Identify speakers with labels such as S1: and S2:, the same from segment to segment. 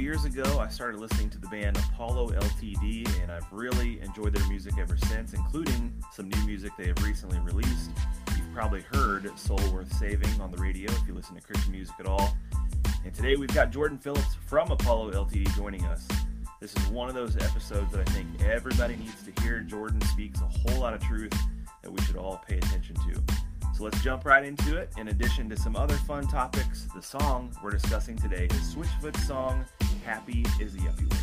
S1: couple years ago, I started listening to the band Apollo LTD, and I've really enjoyed their music ever since, including some new music they have recently released. You've probably heard Soul Worth Saving on the radio if you listen to Christian music at all. And today we've got Jordan Phillips from Apollo LTD joining us. This is one of those episodes that I think everybody needs to hear. Jordan speaks a whole lot of truth that we should all pay attention to. So let's jump right into it. In addition to some other fun topics, the song we're discussing today is Switchfoot's song, Happy is the Yuppie Word.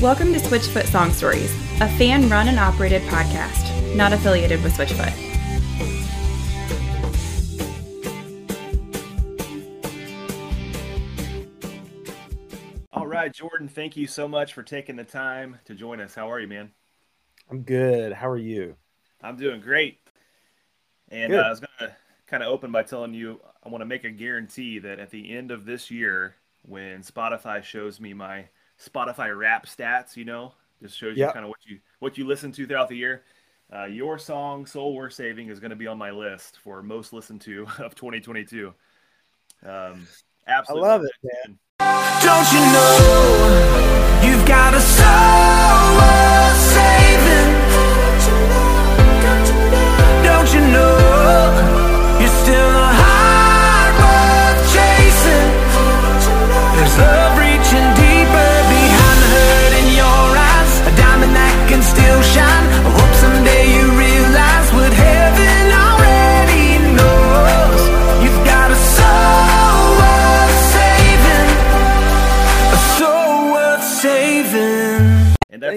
S2: Welcome to Switchfoot Song Stories, a fan run and operated podcast, not affiliated with Switchfoot.
S1: Jordan, thank you so much for taking the time to join us. How are you, man?
S3: I'm good. How are you?
S1: I'm doing great. And uh, I was going to kind of open by telling you I want to make a guarantee that at the end of this year, when Spotify shows me my Spotify rap stats, you know, just shows yep. you kind of what you what you listen to throughout the year. Uh, your song "Soul Worth Saving" is going to be on my list for most listened to of 2022. Um, absolutely,
S3: I love it, man.
S4: Don't you know you've got a soul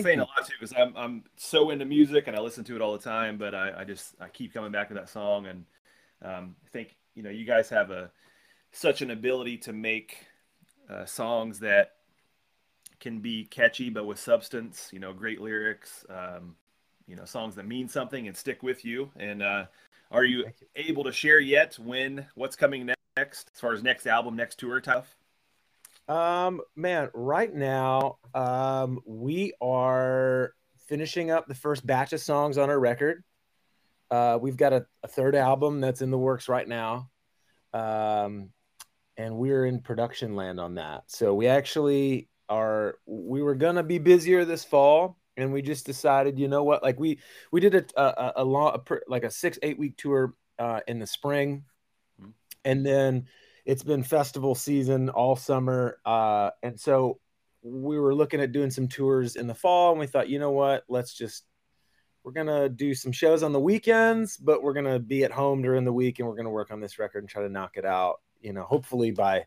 S1: saying
S3: you.
S1: a lot too, because I'm I'm so into music and I listen to it all the time. But I, I just I keep coming back to that song, and um, I think you know you guys have a such an ability to make uh, songs that can be catchy but with substance. You know, great lyrics. Um, you know, songs that mean something and stick with you. And uh, are you,
S3: you.
S1: able to share yet when what's coming next as far as next album, next tour type?
S3: Um, man, right now, um, we are finishing up the first batch of songs on our record. Uh, we've got a, a third album that's in the works right now. Um, and we're in production land on that. So we actually are, we were going to be busier this fall and we just decided, you know what, like we, we did a, a, a long, a, pr- like a six, eight week tour, uh, in the spring.
S1: Mhm.
S3: And then it's been festival season all summer. Uh, and so we were looking at doing some tours in the fall and we thought, you know what, let's just, we're going to do some shows on the weekends, but we're going to be at home during the week and we're going to work on this record and try to knock it out, you know, hopefully by,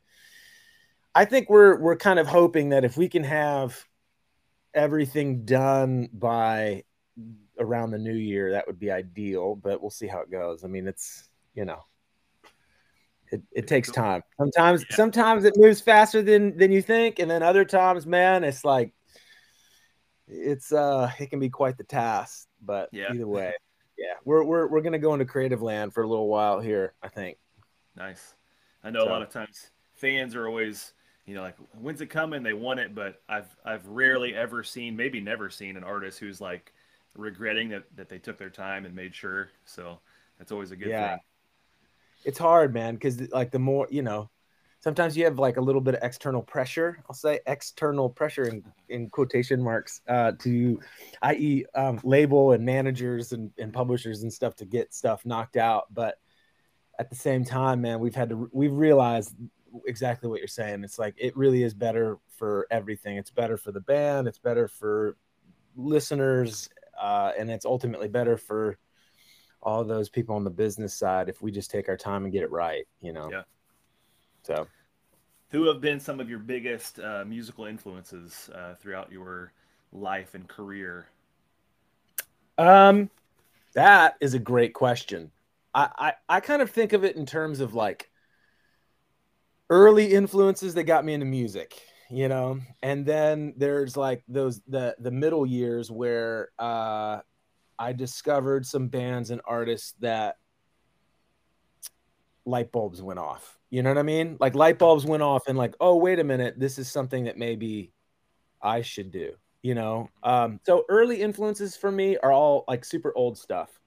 S3: I think we're, we're kind of hoping that if we can have everything done by around the new year, that would be ideal, but we'll see how it goes. I mean, it's, you know, it, it takes time. Sometimes
S1: Yeah.
S3: sometimes it moves faster than than you think, and then other times, man, it's like it's uh it can be quite the task. But
S1: Yeah.
S3: either way, yeah, we're we're we're gonna go into creative land for a little while here, I think.
S1: Nice. I know a lot of times fans are always, you know, like when's it coming? They want it, but I've I've rarely ever seen, maybe never seen an artist who's like regretting that that they took their time and made sure. So that's always a good
S3: Yeah.
S1: thing.
S3: It's hard, man, because like the more you know, sometimes you have like a little bit of external pressure. I'll say external pressure in, in quotation marks uh, to, i.e., um, label and managers and, and publishers and stuff to get stuff knocked out. But at the same time, man, we've had to we've realized exactly what you're saying. It's like it really is better for everything. It's better for the band. It's better for listeners, uh, and it's ultimately better for all those people on the business side if we just take our time and get it right. You know.
S1: Yeah.
S3: So.
S1: Who have been some of your biggest uh, musical influences uh, throughout your life and career?
S3: Um, that is a great question. I, I I kind of think of it in terms of like early influences that got me into music, you know, and then there's like those the the middle years where uh, I discovered some bands and artists that light bulbs went off. You know what I mean? Like light bulbs went off, and like, oh wait a minute, this is something that maybe I should do. You know, um, so early influences for me are all like super old stuff,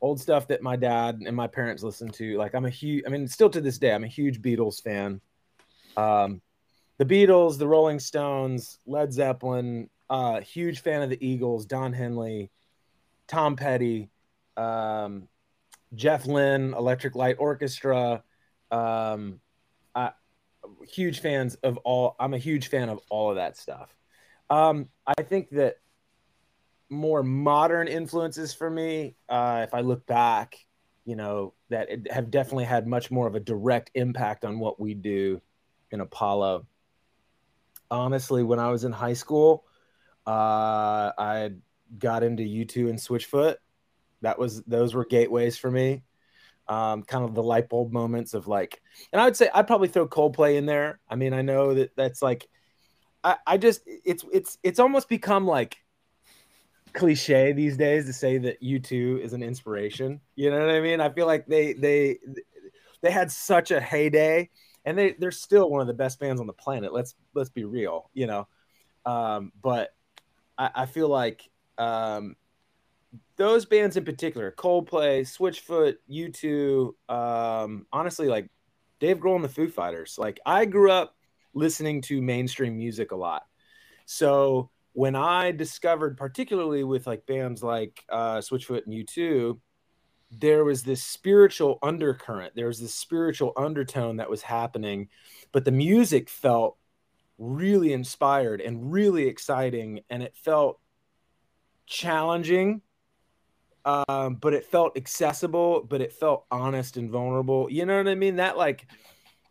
S3: old stuff that my dad and my parents listened to. Like I'm a huge, I mean, still to this day, I'm a huge Beatles fan. Um, the Beatles, the Rolling Stones, Led Zeppelin, uh, huge fan of the Eagles, Don Henley, Tom Petty, um, Jeff Lynne, Electric Light Orchestra. Um, I, huge fans of all. I'm a huge fan of all of that stuff. Um, I think that more modern influences for me, uh, if I look back, you know, that have definitely had much more of a direct impact on what we do in Apollo. Honestly, when I was in high school, uh, I got into U2 and Switchfoot. That was those were gateways for me. Um, kind of the light bulb moments of like, and I would say I'd probably throw Coldplay in there. I mean, I know that that's like I, I just it's it's it's almost become like cliche these days to say that U2 is an inspiration. You know what I mean? I feel like they they they had such a heyday and they they're still one of the best bands on the planet. Let's let's be real, you know. Um, but I, I feel like um, those bands in particular, Coldplay, Switchfoot, U2, um, honestly, like Dave Grohl and the Foo Fighters. Like I grew up listening to mainstream music a lot. So when I discovered, particularly with like bands like uh, Switchfoot and U2, there was this spiritual undercurrent. There was this spiritual undertone that was happening, but the music felt really inspired and really exciting, and it felt challenging. Um, but it felt accessible, but it felt honest and vulnerable. You know what I mean? That like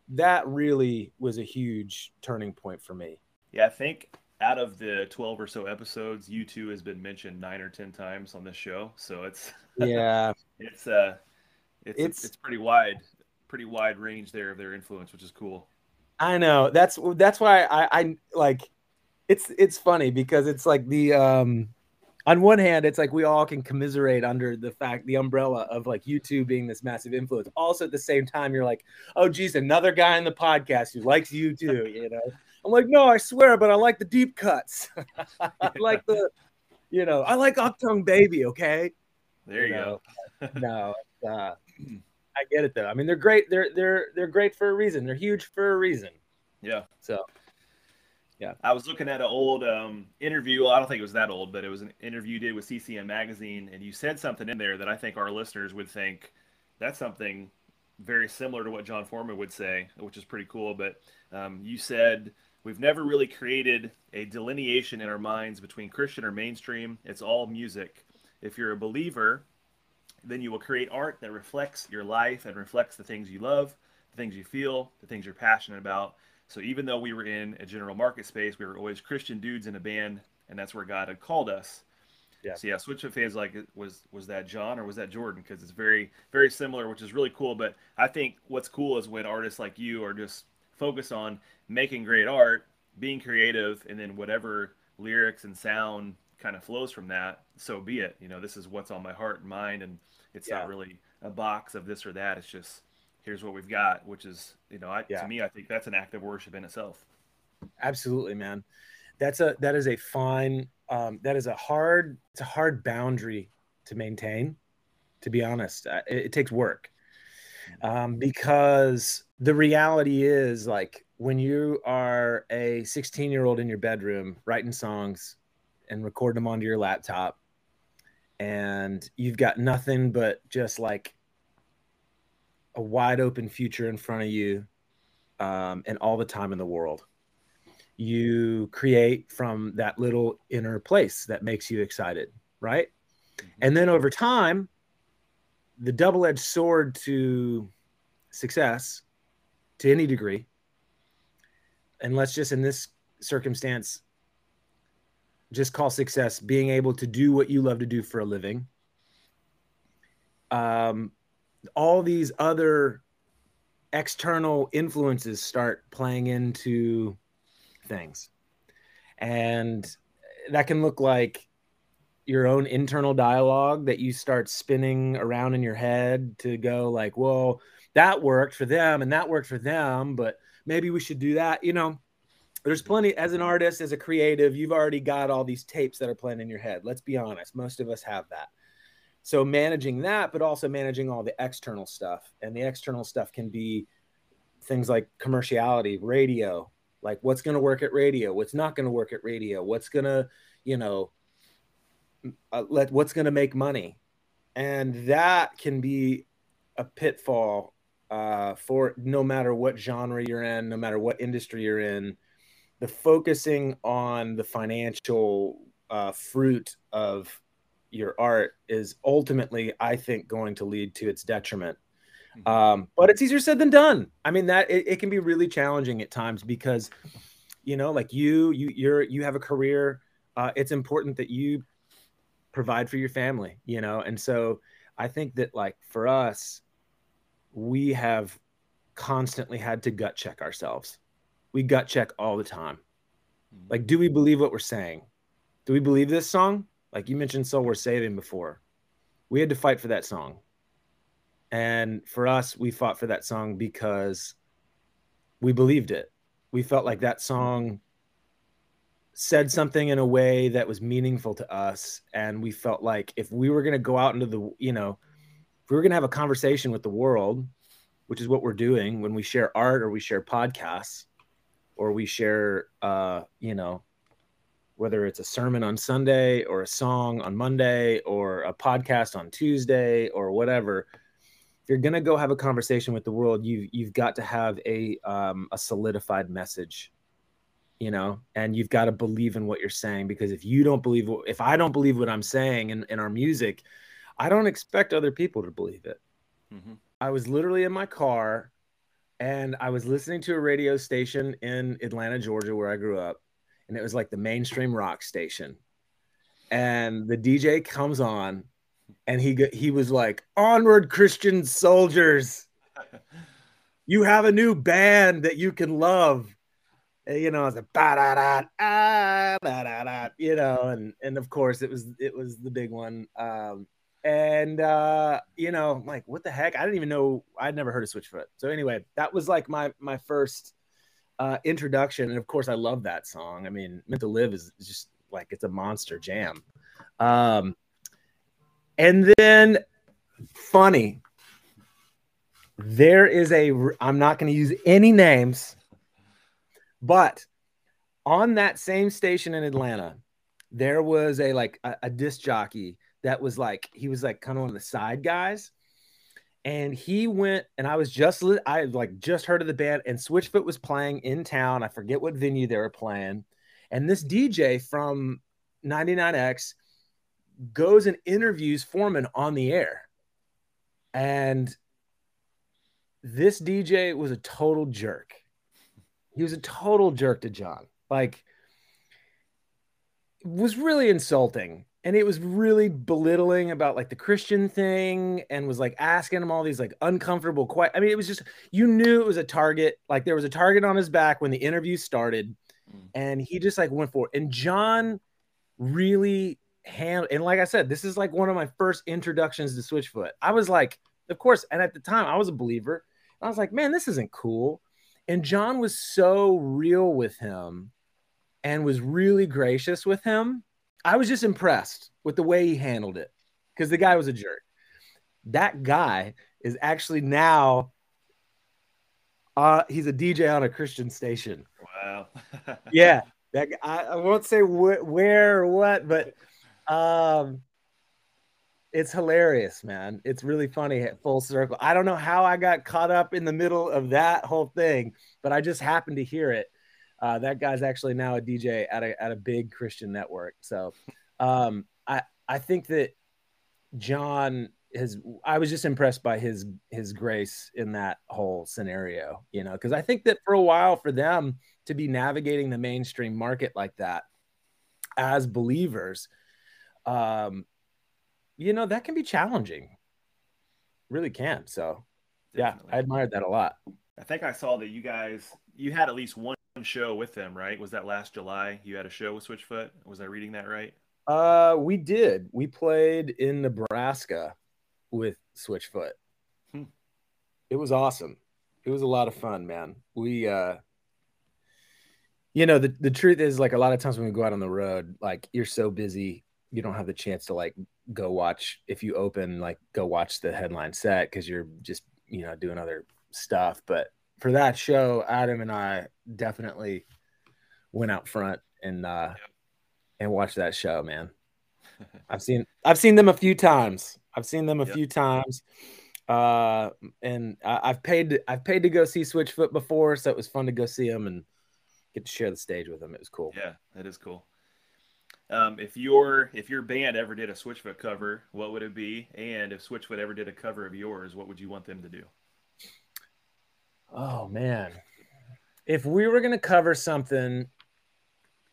S3: that really was a huge turning point for me.
S1: Yeah, I think out of the 12 or so episodes, U2 has been mentioned nine or 10 times on this show. So it's,
S3: yeah,
S1: it's, uh, it's, it's, it's pretty wide, pretty wide range there of their influence, which is cool.
S3: I know that's, that's why I, I like, it's, it's funny because it's like the, um, on one hand, it's like we all can commiserate under the fact, the umbrella of like U2 being this massive influence. Also, at the same time, you're like, oh, geez, another guy in the podcast who likes U2, you know? I'm like, no, I swear, but I like the deep cuts. I like the, you know, I like Achtung Baby, okay?
S1: There you, you
S3: know? go. no, uh, I get it though. I mean, they're great. They're they're they're great for a reason. They're huge for a reason.
S1: Yeah.
S3: So yeah.
S1: I was looking at an old um, interview. I don't think it was that old, but it was an interview you did with CCM Magazine, and you said something in there that I think our listeners would think that's something very similar to what Jon Foreman would say, which is pretty cool. But um, you said we've never really created a delineation in our minds between Christian or mainstream. It's all music. If you're a believer, then you will create art that reflects your life and reflects the things you love, the things you feel, the things you're passionate about. So even though we were in a general market space, we were always Christian dudes in a band, and that's where God had called us. Yeah. So yeah, Switchfoot fans like was was that Jon or was that Jordan? Because it's very very similar, which is really cool. But I think what's cool is when artists like you are just focused on making great art, being creative, and then whatever lyrics and sound kind of flows from that, so be it. You know, this is what's on my heart and mind, and it's yeah. not really a box of this or that. It's just here's what we've got, which is, you know, I, yeah. to me, I think that's an act of worship in itself.
S3: Absolutely, man. That's a that is a fine um, that is a hard it's a hard boundary to maintain. To be honest, it, it takes work um, because the reality is like when you are a 16 year old in your bedroom writing songs and recording them onto your laptop and you've got nothing but just like a wide open future in front of you um, and all the time in the world. You create from that little inner place that makes you excited, right? Mm-hmm. And then over time, the double edged sword to success to any degree, and let's just in this circumstance, just call success being able to do what you love to do for a living. Um, all these other external influences start playing into things. And that can look like your own internal dialogue that you start spinning around in your head to go like, well, that worked for them and that worked for them, but maybe we should do that, you know. there's plenty as an artist, as a creative, you've already got all these tapes that are playing in your head. Let's be honest, most of us have that. So managing that, but also managing all the external stuff. And the external stuff can be things like commerciality, radio, like what's going to work at radio, what's not going to work at radio, what's going to, you know, uh, let what's going to make money. And that can be a pitfall uh, for no matter what genre you're in, no matter what industry you're in. The focusing on the financial uh, fruit of your art is ultimately, I think, going to lead to its detriment. Mm-hmm. Um, but it's easier said than done. I mean, that it, it, can be really challenging at times because, you know, like you, you, you're, you have a career. Uh, it's important that you provide for your family, you know, and so I think that like for us, we have constantly had to gut check ourselves. We gut check all the time. Mm-hmm. Like, do we believe what we're saying? Do we believe this song? Like you mentioned, Soul Worth Saving before. We had to fight for that song. And for us, we fought for that song because we believed it. We felt like that song said something in a way that was meaningful to us. And we felt like if we were going to go out into the, you know, if we were going to have a conversation with the world, which is what we're doing when we share art or we share podcasts or we share, uh, you know, whether it's a sermon on Sunday or a song on Monday or a podcast on Tuesday or whatever, if you're gonna go have a conversation with the world, you you've got to have a um, a solidified message, you know, and you've got to believe in what you're saying because if you don't believe, if I don't believe what I'm saying in, in our music, I don't expect other people to believe it. Mm-hmm. I was literally in my car and I was listening to a radio station in Atlanta, Georgia, where I grew up, and it was like the mainstream rock station. And the DJ comes on and he he was like, "Onward, Christian soldiers! You have a new band that you can love." And, you know, it's a ba da da ah da da da, you know, and and of course it was it was the big one. Um, and uh, you know, like what the heck? I didn't even know I'd never heard of Switchfoot. So anyway, that was like my my first uh, introduction, and of course I love that song. I mean, Meant to Live is just like it's a monster jam. Um, and then funny, there is a, I'm not going to use any names, but on that same station in Atlanta, there was a like a, a disc jockey that was like, he was like kind of one of the side guys. And he went, and I was just, I like just heard of the band, and Switchfoot was playing in town. I forget what venue they were playing. And this DJ from 99X goes and interviews Foreman on the air. And this DJ was a total jerk. He was a total jerk to Jon. Like, was really insulting. And it was really belittling about like the Christian thing and was like asking him all these like uncomfortable questions. I mean, it was just, you knew it was a target. Like, there was a target on his back when the interview started. Mm. And he just like went for it. And Jon really hand and like I said, this is like one of my first introductions to Switchfoot. I was like, of course, and at the time I was a believer. I was like, man, this isn't cool. And Jon was so real with him and was really gracious with him. I was just impressed with the way he handled it because the guy was a jerk. That guy is actually now uh he's a DJ on a Christian station.
S1: Wow.
S3: yeah. That I, I won't say wh- where or what, but um, it's hilarious, man. It's really funny full circle. I don't know how I got caught up in the middle of that whole thing, but I just happened to hear it. Uh, that guy's actually now a DJ at a at a big Christian network. So um, I I think that Jon has I was just impressed by his his grace in that whole scenario, you know, because I think that for a while for them to be navigating the mainstream market like that as believers um, you know, that can be challenging. Really can. So, Definitely. yeah, I admired that a lot.
S1: I think I saw that you guys you had at least one show with them, right? Was that last July? You had a show with Switchfoot. Was I reading that right?
S3: Uh, we did. We played in Nebraska with Switchfoot. Hmm. It was awesome. It was a lot of fun, man. We uh you know, the, the truth is like a lot of times when we go out on the road, like you're so busy, you don't have the chance to like go watch if you open, like go watch the headline set because you're just, you know, doing other stuff. But for that show, Adam and I definitely went out front and uh and watched that show, man. I've seen I've seen them a few times. I've seen them a
S1: Yep.
S3: few times. Uh and I, I've paid to, I've paid to go see Switchfoot before, so it was fun to go see them and get to share the stage with them. It was cool.
S1: Yeah, that is cool. Um, if your if your band ever did a Switchfoot cover, what would it be? And if Switchfoot ever did a cover of yours, what would you want them to do?
S3: Oh man. If we were gonna cover something,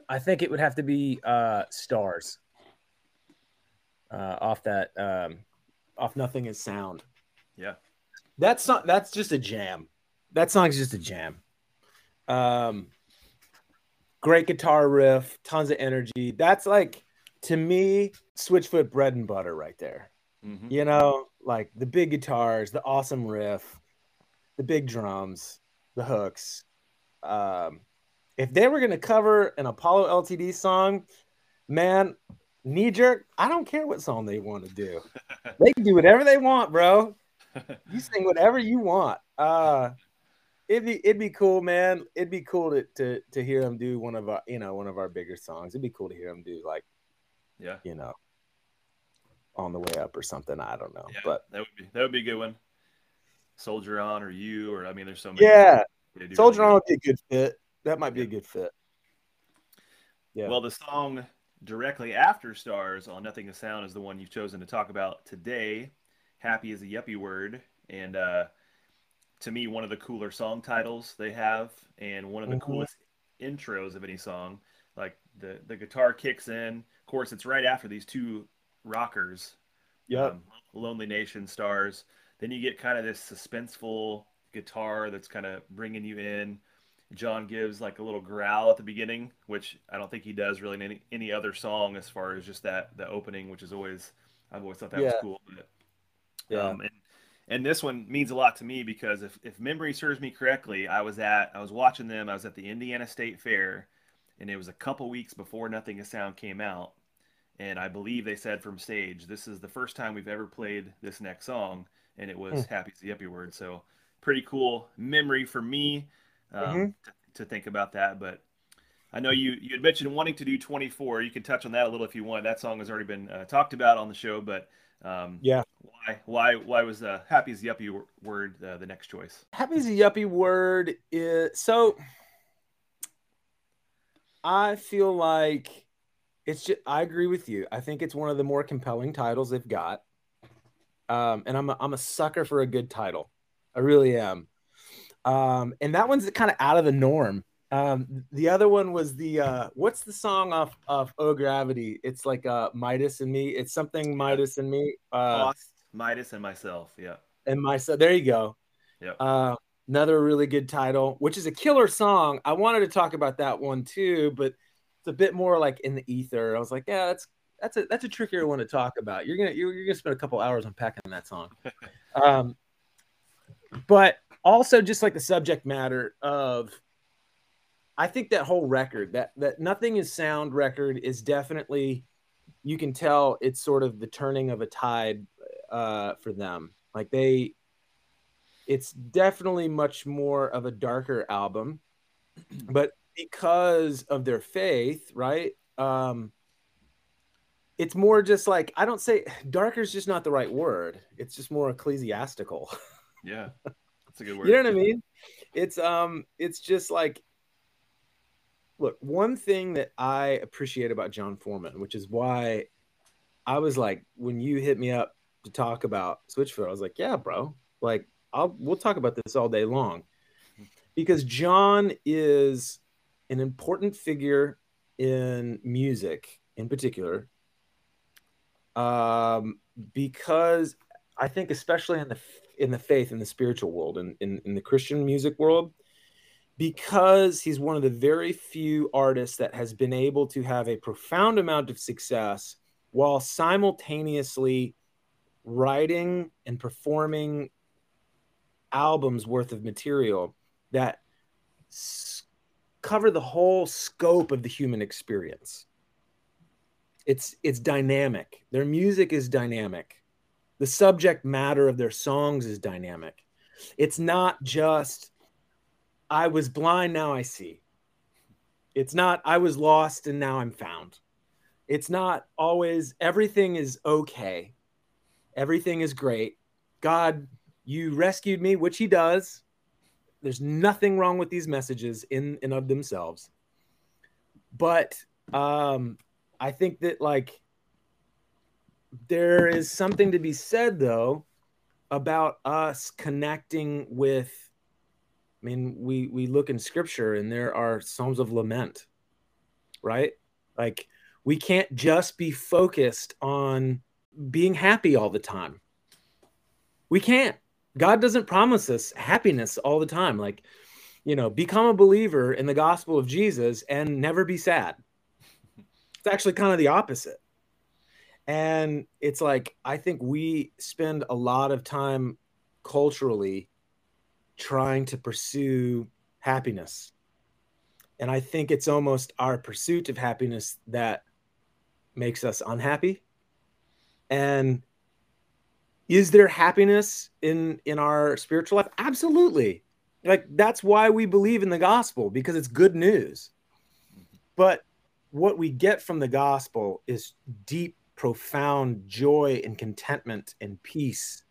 S3: I think it would have to be uh stars. Uh off that um off Nothing is Sound.
S1: Yeah,
S3: That's not that's just a jam. That song's just a jam. Um great guitar riff, tons of energy. That's like to me, Switchfoot bread and butter right there.
S1: hmm
S3: You know, like the big guitars, the awesome riff, the big drums, the hooks. Um, if they were gonna cover an Apollo LTD song, man, knee jerk. I don't care what song they want to do. They can do whatever they want, bro. You sing whatever you want. Uh, it'd be it'd be cool, man. It'd be cool to to to hear them do one of our you know one of our bigger songs. It'd be cool to hear them do like
S1: yeah,
S3: you know on the way up or something. I don't know,
S1: yeah.
S3: but
S1: that would be that would be a good one. Soldier on or you or I mean, there's so many.
S3: yeah. Soldier
S1: really
S3: On would be a good fit. That might be a good fit. Yeah.
S1: Well, the song directly after Stars on Nothing is Sound is the one you've chosen to talk about today. Happy is a yuppie word, and uh, to me, one of the cooler song titles they have, and one of the
S3: Mhm.
S1: coolest intros of any song. Like the the guitar kicks in. Of course, it's right after these two rockers
S3: yep.
S1: um, Lonely Nation stars. Then you get kind of this suspenseful guitar that's kind of bringing you in. Jon gives like a little growl at the beginning, which I don't think he does really in any, any other song as far as just that the opening, which is always I've always thought that was cool. But,
S3: yeah.
S1: um, and and this one means a lot to me because if if memory serves me correctly, I was at I was watching them. I was at the Indiana State Fair, and it was a couple weeks before Nothing is Sound came out. And I believe they said from stage, this is the first time we've ever played this next song, and it was. "Happy's the Yuppie Word." So pretty cool memory for me um,
S3: Mhm.
S1: to, to think about that. But I know you you had mentioned wanting to do 24. You can touch on that a little if you want. That song has already been uh, talked about on the show, but um,
S3: Yeah.
S1: why why why was uh, "Happy's the Yuppie Word" uh, the next choice?
S3: Happy's the yuppie word is so I feel like it's just I agree with you. I think it's one of the more compelling titles they've got. Um, and I'm a, I'm a sucker for a good title. I really am. Um, and that one's kind of out of the norm. Um, the other one was the uh, what's the song off of Oh Gravity? It's like uh, Midas and me. It's something Midas and me. Uh,
S1: Midas, and myself. Yeah,
S3: and myself. There you go.
S1: Yep.
S3: Uh, another really good title, which is a killer song. I wanted to talk about that one too, but it's a bit more like in the ether. I was like, yeah, that's that's a that's a trickier one to talk about. You're gonna you're, you're gonna spend a couple hours unpacking that song. um, but also just like the subject matter of I think that whole record, that that nothing is sound record is definitely you can tell it's sort of the turning of a tide uh for them. Like they it's definitely much more of a darker album, but because of their faith, right? Um it's more just like I don't say darker is just not the right word. It's just more ecclesiastical.
S1: yeah, that's a good word.
S3: You know what I mean? It's um it's just like look, one thing that I appreciate about Jon Foreman, which is why I was like when you hit me up to talk about Switchfoot, I was like, yeah, bro. Like I'll we'll talk about this all day long. Because Jon is an important figure in music in particular. Um because I think especially in the in the faith in the spiritual world and in, in, the Christian music world, because he's one of the very few artists that has been able to have a profound amount of success while simultaneously writing and performing albums worth of material that s- cover the whole scope of the human experience. It's it's dynamic. Their music is dynamic. The subject matter of their songs is dynamic. It's not just I was blind now I see. It's not I was lost and now I'm found. It's not always everything is okay. Everything is great. God, you rescued me, which he does. There's nothing wrong with these messages in and of themselves. But um I think that like there is something to be said though about us connecting with I mean we we look in scripture and there are psalms of lament right? Like we can't just be focused on being happy all the time. We can't. God doesn't promise us happiness all the time. Like you know become a believer in the gospel of Jesus and never be sad it's actually kind of the opposite. And it's like, I think we spend a lot of time culturally trying to pursue happiness. And I think it's almost our pursuit of happiness that makes us unhappy. And is there happiness in in our spiritual life? Absolutely. Like that's why we believe in the gospel because it's good news. But what we get from the gospel is deep, profound joy and contentment and peace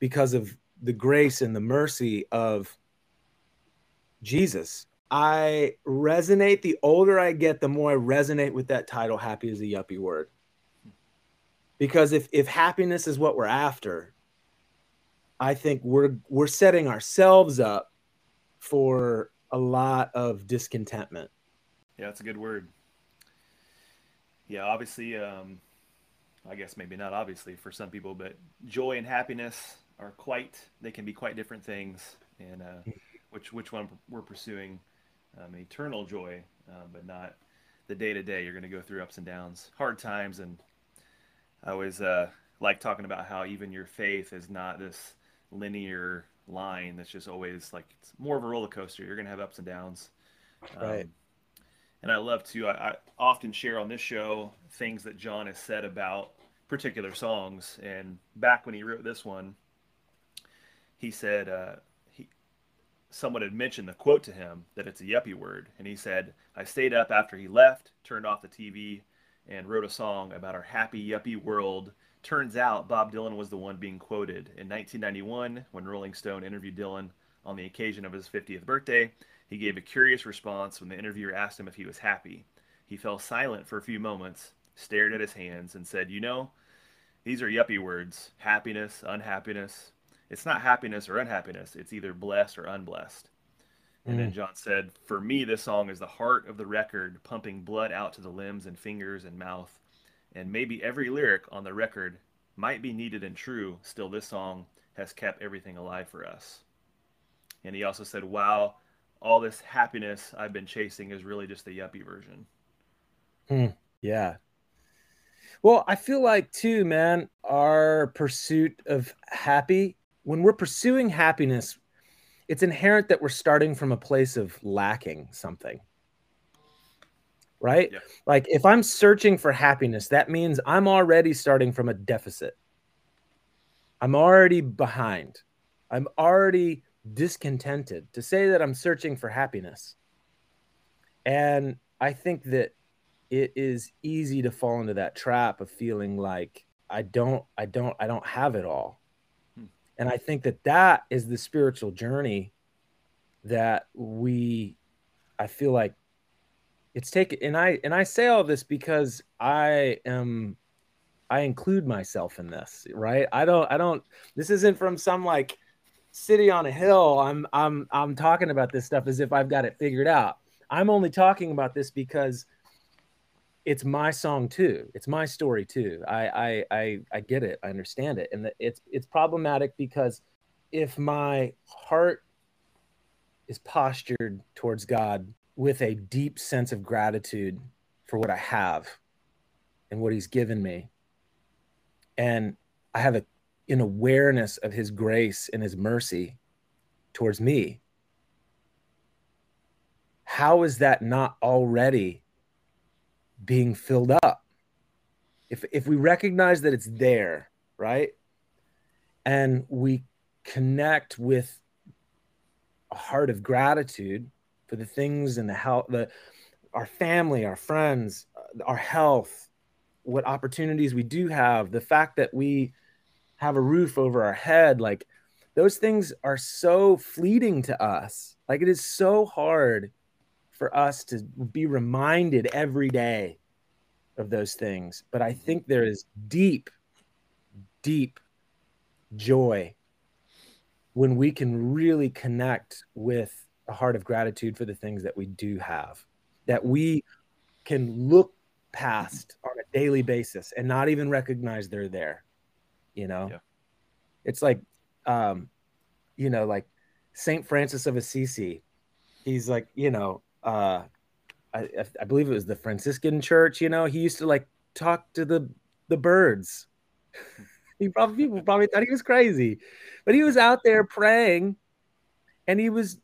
S3: because of the grace and the mercy of Jesus. I resonate the older I get, the more I resonate with that title, happy is a yuppie word. Because if if happiness is what we're after, I think we're we're setting ourselves up for a lot of discontentment.
S1: Yeah, that's a good word yeah, obviously, um, I guess maybe not obviously for some people, but joy and happiness are quite they can be quite different things, and uh, which which one we're pursuing, um, eternal joy, uh, but not the day to day. You're going to go through ups and downs, hard times, and I always uh, like talking about how even your faith is not this linear line that's just always like it's more of a roller coaster. You're going to have ups and downs.
S3: Um, right
S1: and I love to. I, I, often share on this show things that Jon has said about particular songs. And back when he wrote this one, he said uh, he someone had mentioned the quote to him that it's a yuppie word, and he said, "I stayed up after he left, turned off the TV, and wrote a song about our happy yuppie world." Turns out Bob Dylan was the one being quoted in 1991 when Rolling Stone interviewed Dylan on the occasion of his 50th birthday. He gave a curious response when the interviewer asked him if he was happy. He fell silent for a few moments, stared at his hands, and said, You know, these are yuppie words happiness, unhappiness. It's not happiness or unhappiness, it's either blessed or unblessed. And mm. then Jon said, For me, this song is the heart of the record, pumping blood out to the limbs and fingers and mouth. And maybe every lyric on the record might be needed and true, still, this song has kept everything alive for us. And he also said, Wow, all this happiness I've been chasing is really just the yuppie version.
S3: Hmm. Yeah. Well, I feel like too, man, our pursuit of happy, when we're pursuing happiness, it's inherent that we're starting from a place of lacking something. Right? Yeah. Like if I'm searching for happiness, that means I'm already starting from a deficit. I'm already behind. I'm already discontented, to say that I'm searching for happiness. And I think that it is easy to fall into that trap of feeling like I don't, I don't, I don't have it all. Hmm. And I think that that is the spiritual journey that we, I feel like it's taken. And I, and I say all this because I am, I include myself in this, right? I don't, I don't, this isn't from some like, city on a hill i'm i'm i'm talking about this stuff as if i've got it figured out. I'm only talking about this because it's my song too. It's my story too. I i i, I get it. I understand it. And it's it's problematic because if my heart is postured towards god with a deep sense of gratitude for what i have and what he's given me and i have a in awareness of his grace and his mercy towards me how is that not already being filled up? If if we recognize that it's there, right? And we connect with a heart of gratitude for the things and the health, the our family, our friends, uh, our health, what opportunities we do have, the fact that we have a roof over our head, like those things are so fleeting to us. Like it is so hard for us to be reminded every day of those things. But I think there is deep, deep joy when we can really connect with a heart of gratitude for the things that we do have, that we can look past on a daily basis and not even recognize they're there. You know,
S1: Yeah.
S3: it's like, um, you know, like Saint Francis of Assisi. He's like, you know, uh, I, I believe it was the Franciscan church. You know, he used to like talk to the the birds. he probably people probably thought he was crazy, but he was out there praying, and he was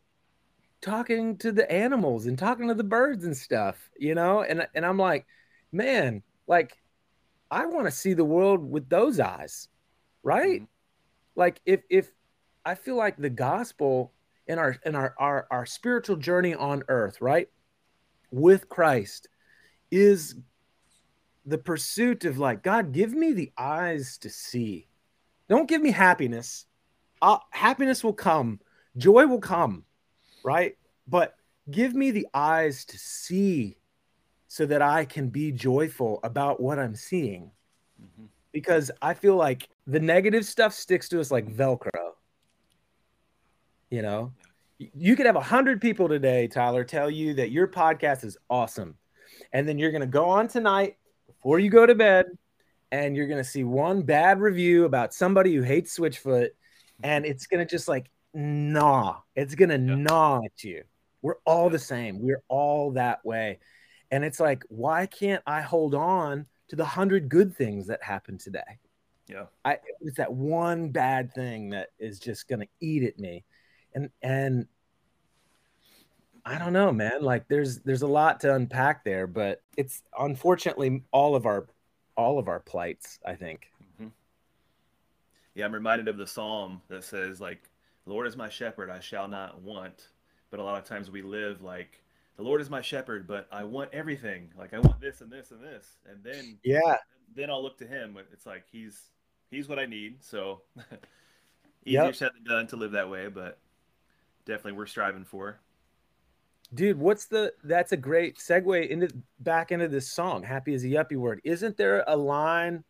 S3: talking to the animals and talking to the birds and stuff. You know, and and I'm like, man, like I want to see the world with those eyes, right?
S1: Mhm.
S3: Like if if I feel like the gospel in our in our our our spiritual journey on earth, right? With Christ is the pursuit of like God, give me the eyes to see. Don't give me happiness. Uh, happiness will come, joy will come, right? But give me the eyes to see so that I can be joyful about what I'm seeing.
S1: Mhm.
S3: Because I feel like the negative stuff sticks to us like Velcro. You know, you could have a hundred people today, Tyler, tell you that your podcast is awesome. And then you're going to go on tonight before you go to bed and you're going to see one bad review about somebody who hates Switchfoot. And it's going to just like gnaw. It's going to
S1: Yeah.
S3: gnaw at you. We're all the same. We're all that way. And it's like, why can't I hold on to the hundred good things that happened today?
S1: Yeah.
S3: I it's that one bad thing that is just gonna eat at me. And and I don't know, man. Like there's there's a lot to unpack there, but it's unfortunately all of our all of our plights, I think. Mm-hmm.
S1: Yeah, I'm reminded of the psalm that says, like, Lord is my shepherd, I shall not want. But a lot of times we live like, the Lord is my shepherd, but I want everything. Like, I want this and this and this. And then
S3: Yeah.
S1: then I'll look to him. But it's like he's he's what I need. So easier
S3: Yep.
S1: said than done to live that way, but definitely we're striving for.
S3: Dude, what's the that's a great segue into back into this song, Happy is a Yuppie word. Isn't there a line?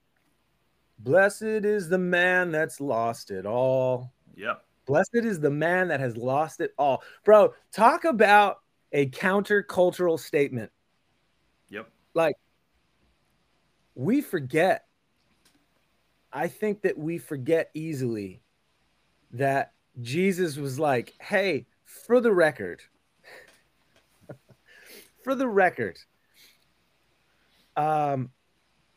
S3: Blessed is the man that's lost it all.
S1: Yep.
S3: Blessed is the man that has lost it all. Bro, talk about a countercultural statement.
S1: Yep.
S3: Like, we forget. I think that we forget easily that Jesus was like, hey, for the record, for the record, um,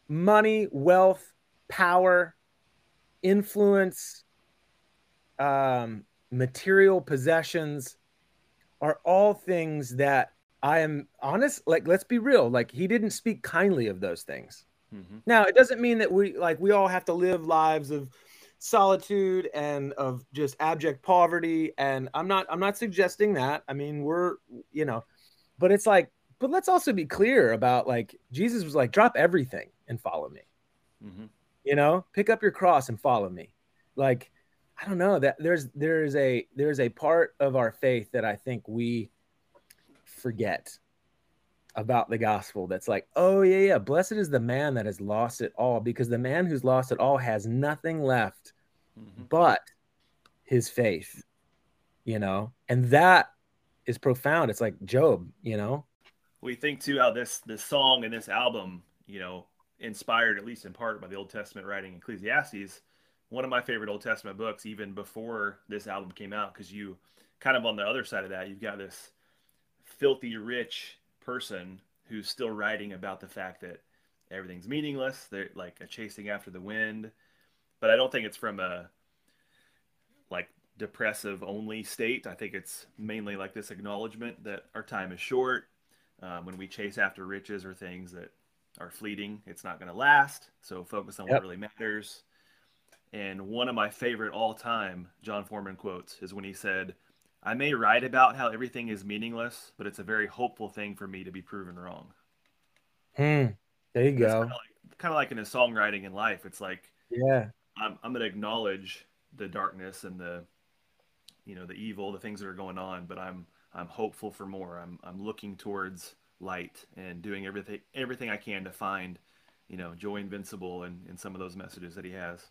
S3: money, wealth, power, influence, um, material possessions are all things that I am honest. Like, let's be real. Like, he didn't speak kindly of those things.
S1: hmm
S3: Now, it doesn't mean that we like we all have to live lives of solitude and of just abject poverty. And I'm not I'm not suggesting that. I mean, we're you know, but it's like, but let's also be clear about like Jesus was like, drop everything and follow me
S1: hmm
S3: you know pick up your cross and follow me like i don't know that there's there's a there's a part of our faith that i think we forget about the gospel that's like oh yeah yeah blessed is the man that has lost it all because the man who's lost it all has nothing left
S1: hmm
S3: but his faith you know? And that is profound. It's like Job you know?
S1: We think too how this this song and this album, you know, inspired at least in part by the Old Testament writing Ecclesiastes, one of my favorite Old Testament books, even before this album came out, because you kind of on the other side of that, you've got this filthy rich person who's still writing about the fact that everything's meaningless. They're like a chasing after the wind. But I don't think it's from a like depressive only state. I think it's mainly like this acknowledgement that our time is short. Um, when we chase after riches or things that are fleeting, it's not going to last. So focus on
S3: Yep.
S1: what really matters. And one of my favorite all time Jon Foreman quotes is when he said, I may write about how everything is meaningless, but it's a very hopeful thing for me to be proven wrong.
S3: Hmm. There you
S1: It's
S3: go.
S1: Kind of, like, kind of like in his songwriting in life. It's like,
S3: Yeah.
S1: I'm, I'm going to acknowledge the darkness and the, you know, the evil, the things that are going on, but I'm, I'm hopeful for more. I'm, I'm looking towards light and doing everything, everything I can to find, you know, joy invincible and in some of those messages that he has.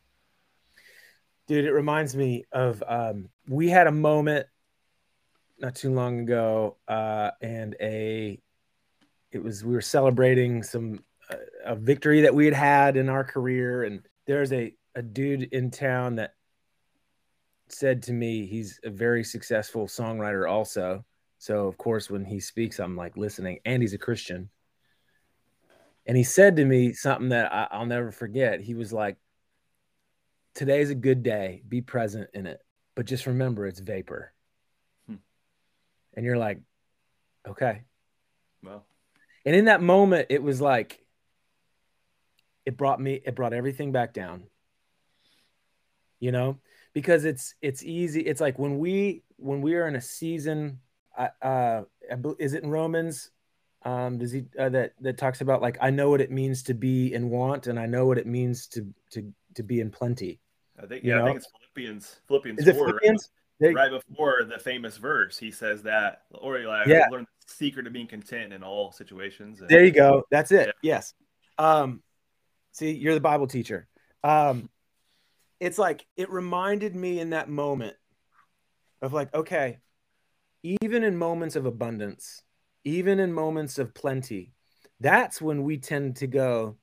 S3: Dude it reminds me of um we had a moment not too long ago uh and a it was we were celebrating some uh, a victory that we had had in our career and there's a a dude in town that said to me he's a very successful songwriter also. So of course when he speaks i'm like listening and he's a christian. And he said to me something that I, i'll never forget. He was like today's a good day. Be present in it. But just remember it's vapor.
S1: Hmm.
S3: And you're like, okay.
S1: Well,
S3: And in that moment, it was like, it brought me, it brought everything back down. You know, because it's it's easy. It's like when we when we are in a season, uh, uh is it in Romans? Um, does he uh, that that talks about like I know what it means to be in want, and I know what it means to to to be in plenty.
S1: I think,
S3: You
S1: yeah, I think it's Philippians, Philippians
S3: Is it
S1: 4, right?
S3: Philippians? There-
S1: right before the famous verse, he says that, or like,
S3: Yeah.
S1: learn the secret of being content in all situations. And,
S3: There you go. That's it.
S1: Yeah.
S3: Yes. Um, see, you're the Bible teacher. Um, it's like it reminded me in that moment of like, okay, even in moments of abundance, even in moments of plenty, that's when we tend to go.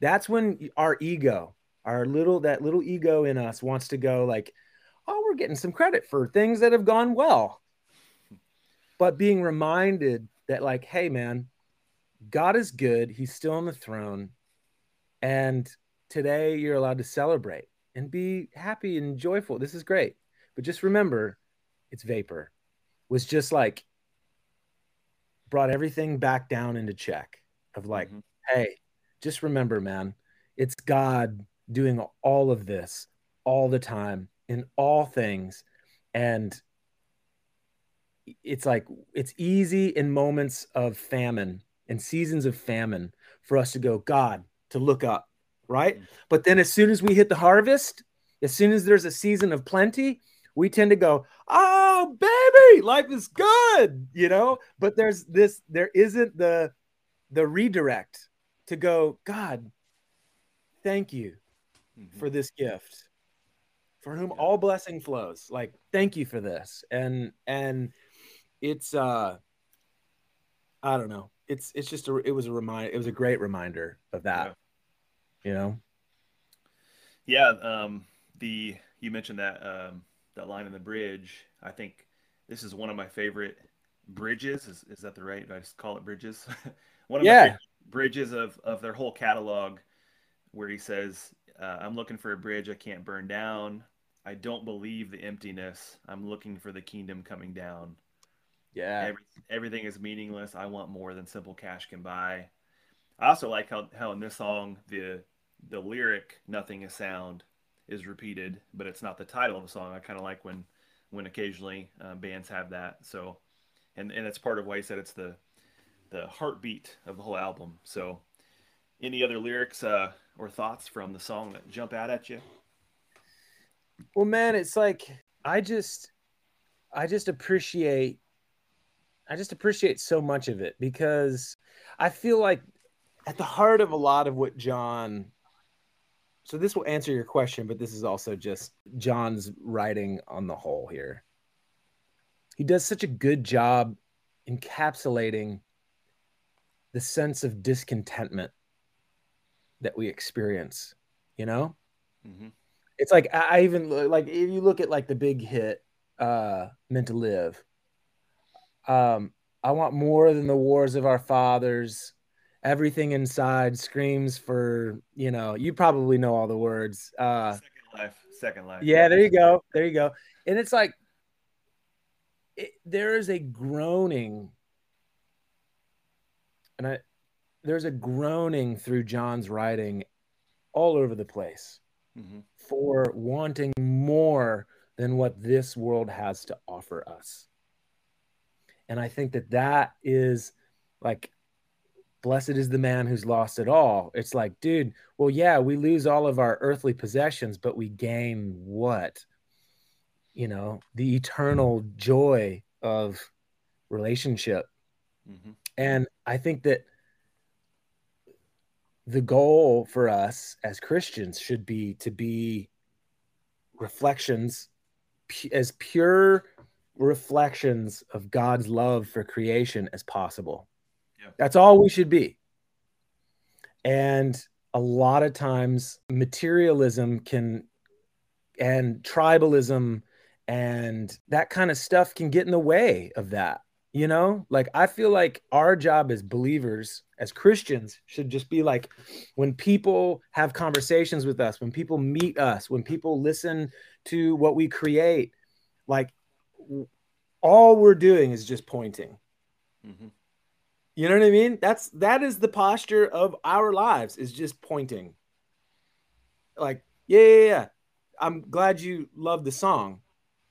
S3: That's when our ego, our little that little ego in us wants to go like, oh, we're getting some credit for things that have gone well. But being reminded that, like, hey, man, God is good. He's still on the throne. And today you're allowed to celebrate and be happy and joyful. This is great. But just remember, it's vapor. Was just like brought everything back down into check of like,
S1: Mhm.
S3: hey, just remember, man, it's God doing all of this all the time in all things. And it's like it's easy in moments of famine and seasons of famine for us to go god to look up right
S1: Mhm.
S3: but then as soon as we hit the harvest as soon as there's a season of plenty we tend to go oh baby life is good you know but there's this there isn't the the redirect to go god thank you
S1: Mhm.
S3: for this gift for whom
S1: Yeah.
S3: all blessing flows like thank you for this and and it's uh i don't know it's it's just a it was a remind it was a great reminder of that you know
S1: Yeah, um, the you mentioned that um, that line in the bridge. I think this is one of my favorite bridges. Is, is that the right? I just call it bridges? one of my
S3: Yeah.
S1: favorite bridges of of their whole catalog, where he says, uh, "I'm looking for a bridge I can't burn down. I don't believe the emptiness. I'm looking for the kingdom coming down.
S3: yeah
S1: Every, everything is meaningless. I want more than simple cash can buy." I also like how how in this song the the lyric "Nothing is sound" is repeated, but it's not the title of the song. I kind of like when when occasionally uh, bands have that. So, and and it's part of why he said it's the the heartbeat of the whole album. So, any other lyrics uh, or thoughts from the song that jump out at you?
S3: well man it's like i just i just appreciate i just appreciate so much of it because i feel like at the heart of a lot of what jon so this will answer your question but this is also just jon's writing on the whole here he does such a good job encapsulating the sense of discontentment that we experience you know
S1: Mm-hmm.
S3: it's like I even like if you look at like the big hit, uh, "Meant to Live." Um, I want more than the wars of our fathers. Everything inside screams for you know. You probably know all the words. Uh,
S1: Second life, second life.
S3: yeah, there you go, there you go. and it's like it, there is a groaning and i there's a groaning through jon's writing all over the place
S1: Mhm.
S3: for wanting more than what this world has to offer us and i think that that is like blessed is the man who's lost it all it's like dude well yeah we lose all of our earthly possessions but we gain what you know the eternal joy of relationship
S1: Mhm.
S3: and i think that the goal for us as christians should be to be reflections as pure reflections of god's love for creation as possible.
S1: Yeah.
S3: that's all we should be. And a lot of times materialism can and tribalism and that kind of stuff can get in the way of that you know? Like i feel like our job as believers as christians should just be like when people have conversations with us when people meet us when people listen to what we create like all we're doing is just pointing.
S1: Mhm.
S3: you know what i mean? That's that is the posture of our lives is just pointing. Like yeah yeah yeah. I'm glad you love the song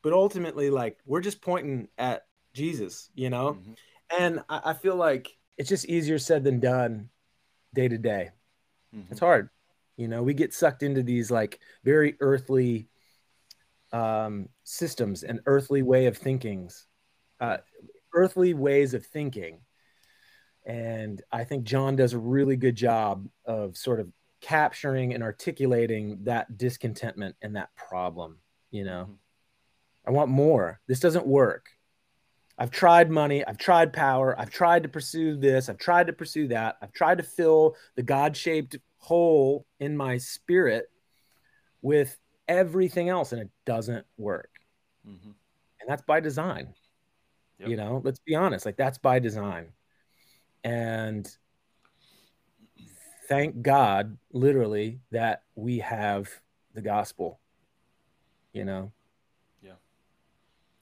S3: but ultimately like we're just pointing at jesus you know
S1: Mhm.
S3: and I, I feel like it's just easier said than done day to day
S1: Mhm.
S3: it's hard you know we get sucked into these like very earthly um systems and earthly way of thinkings uh earthly ways of thinking and i think jon does a really good job of sort of capturing and articulating that discontentment and that problem you know
S1: Mhm.
S3: I want more. This doesn't work. I've tried money. I've tried power. I've tried to pursue this. I've tried to pursue that. I've tried to fill the God shaped hole in my spirit with everything else, and it doesn't work.
S1: Mhm.
S3: And that's by design.
S1: Yep.
S3: You know, let's be honest. Like, that's by design. And thank God, literally, that we have the gospel, you know?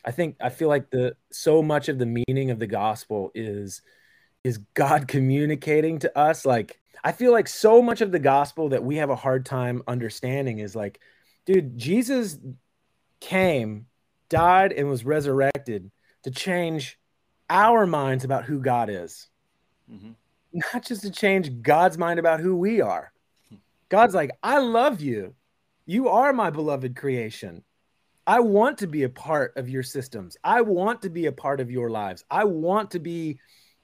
S3: I think I feel like the so much of the meaning of the gospel is is God communicating to us. Like I feel like so much of the gospel that we have a hard time understanding is like dude Jesus came died and was resurrected to change our minds about who God is.
S1: Mhm.
S3: not just to change God's mind about who we are. God's like I love you. You are my beloved creation I want to be a part of your systems. I want to be a part of your lives. I want to be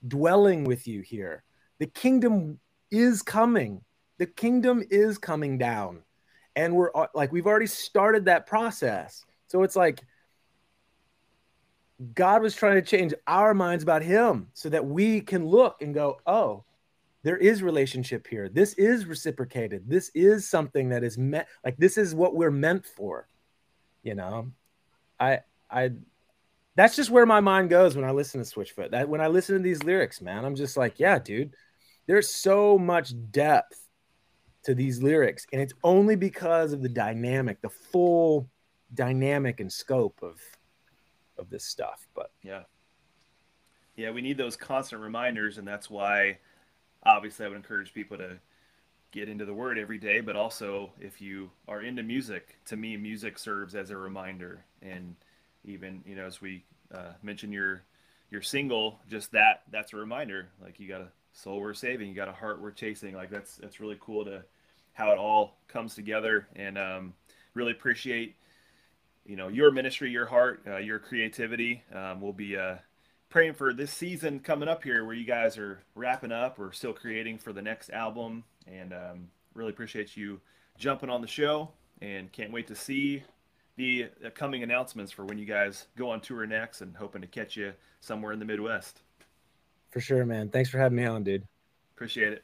S3: dwelling with you here. The kingdom is coming. The kingdom is coming down. And we're uh, like, we've already started that process. So it's like God was trying to change our minds about Him so that we can look and go, oh, there is relationship here. This is reciprocated. This is something that is meant, like, this is what we're meant for you know i i that's just where my mind goes when i listen to switchfoot that when i listen to these lyrics man i'm just like yeah dude there's so much depth to these lyrics and it's only because of the dynamic the full dynamic and scope of of this stuff but
S1: Yeah. Yeah, we need those constant reminders, and that's why, obviously, I would encourage people to get into the Word every day. But also, if you are into music, to me, music serves as a reminder. And even you know, as we uh, mentioned your your single, just that that's a reminder. Like you got a soul worth saving, you got a heart worth chasing. Like that's that's really cool to how it all comes together. And um, really appreciate you know your ministry, your heart, uh, your creativity. Um, we'll be uh, praying for this season coming up here, where you guys are wrapping up or still creating for the next album, and um, really appreciate you jumping on the show. And can't wait to see the coming announcements for when you guys go on tour next, and hoping to catch you somewhere in the Midwest.
S3: for sure man thanks for having me on dude
S1: Appreciate it.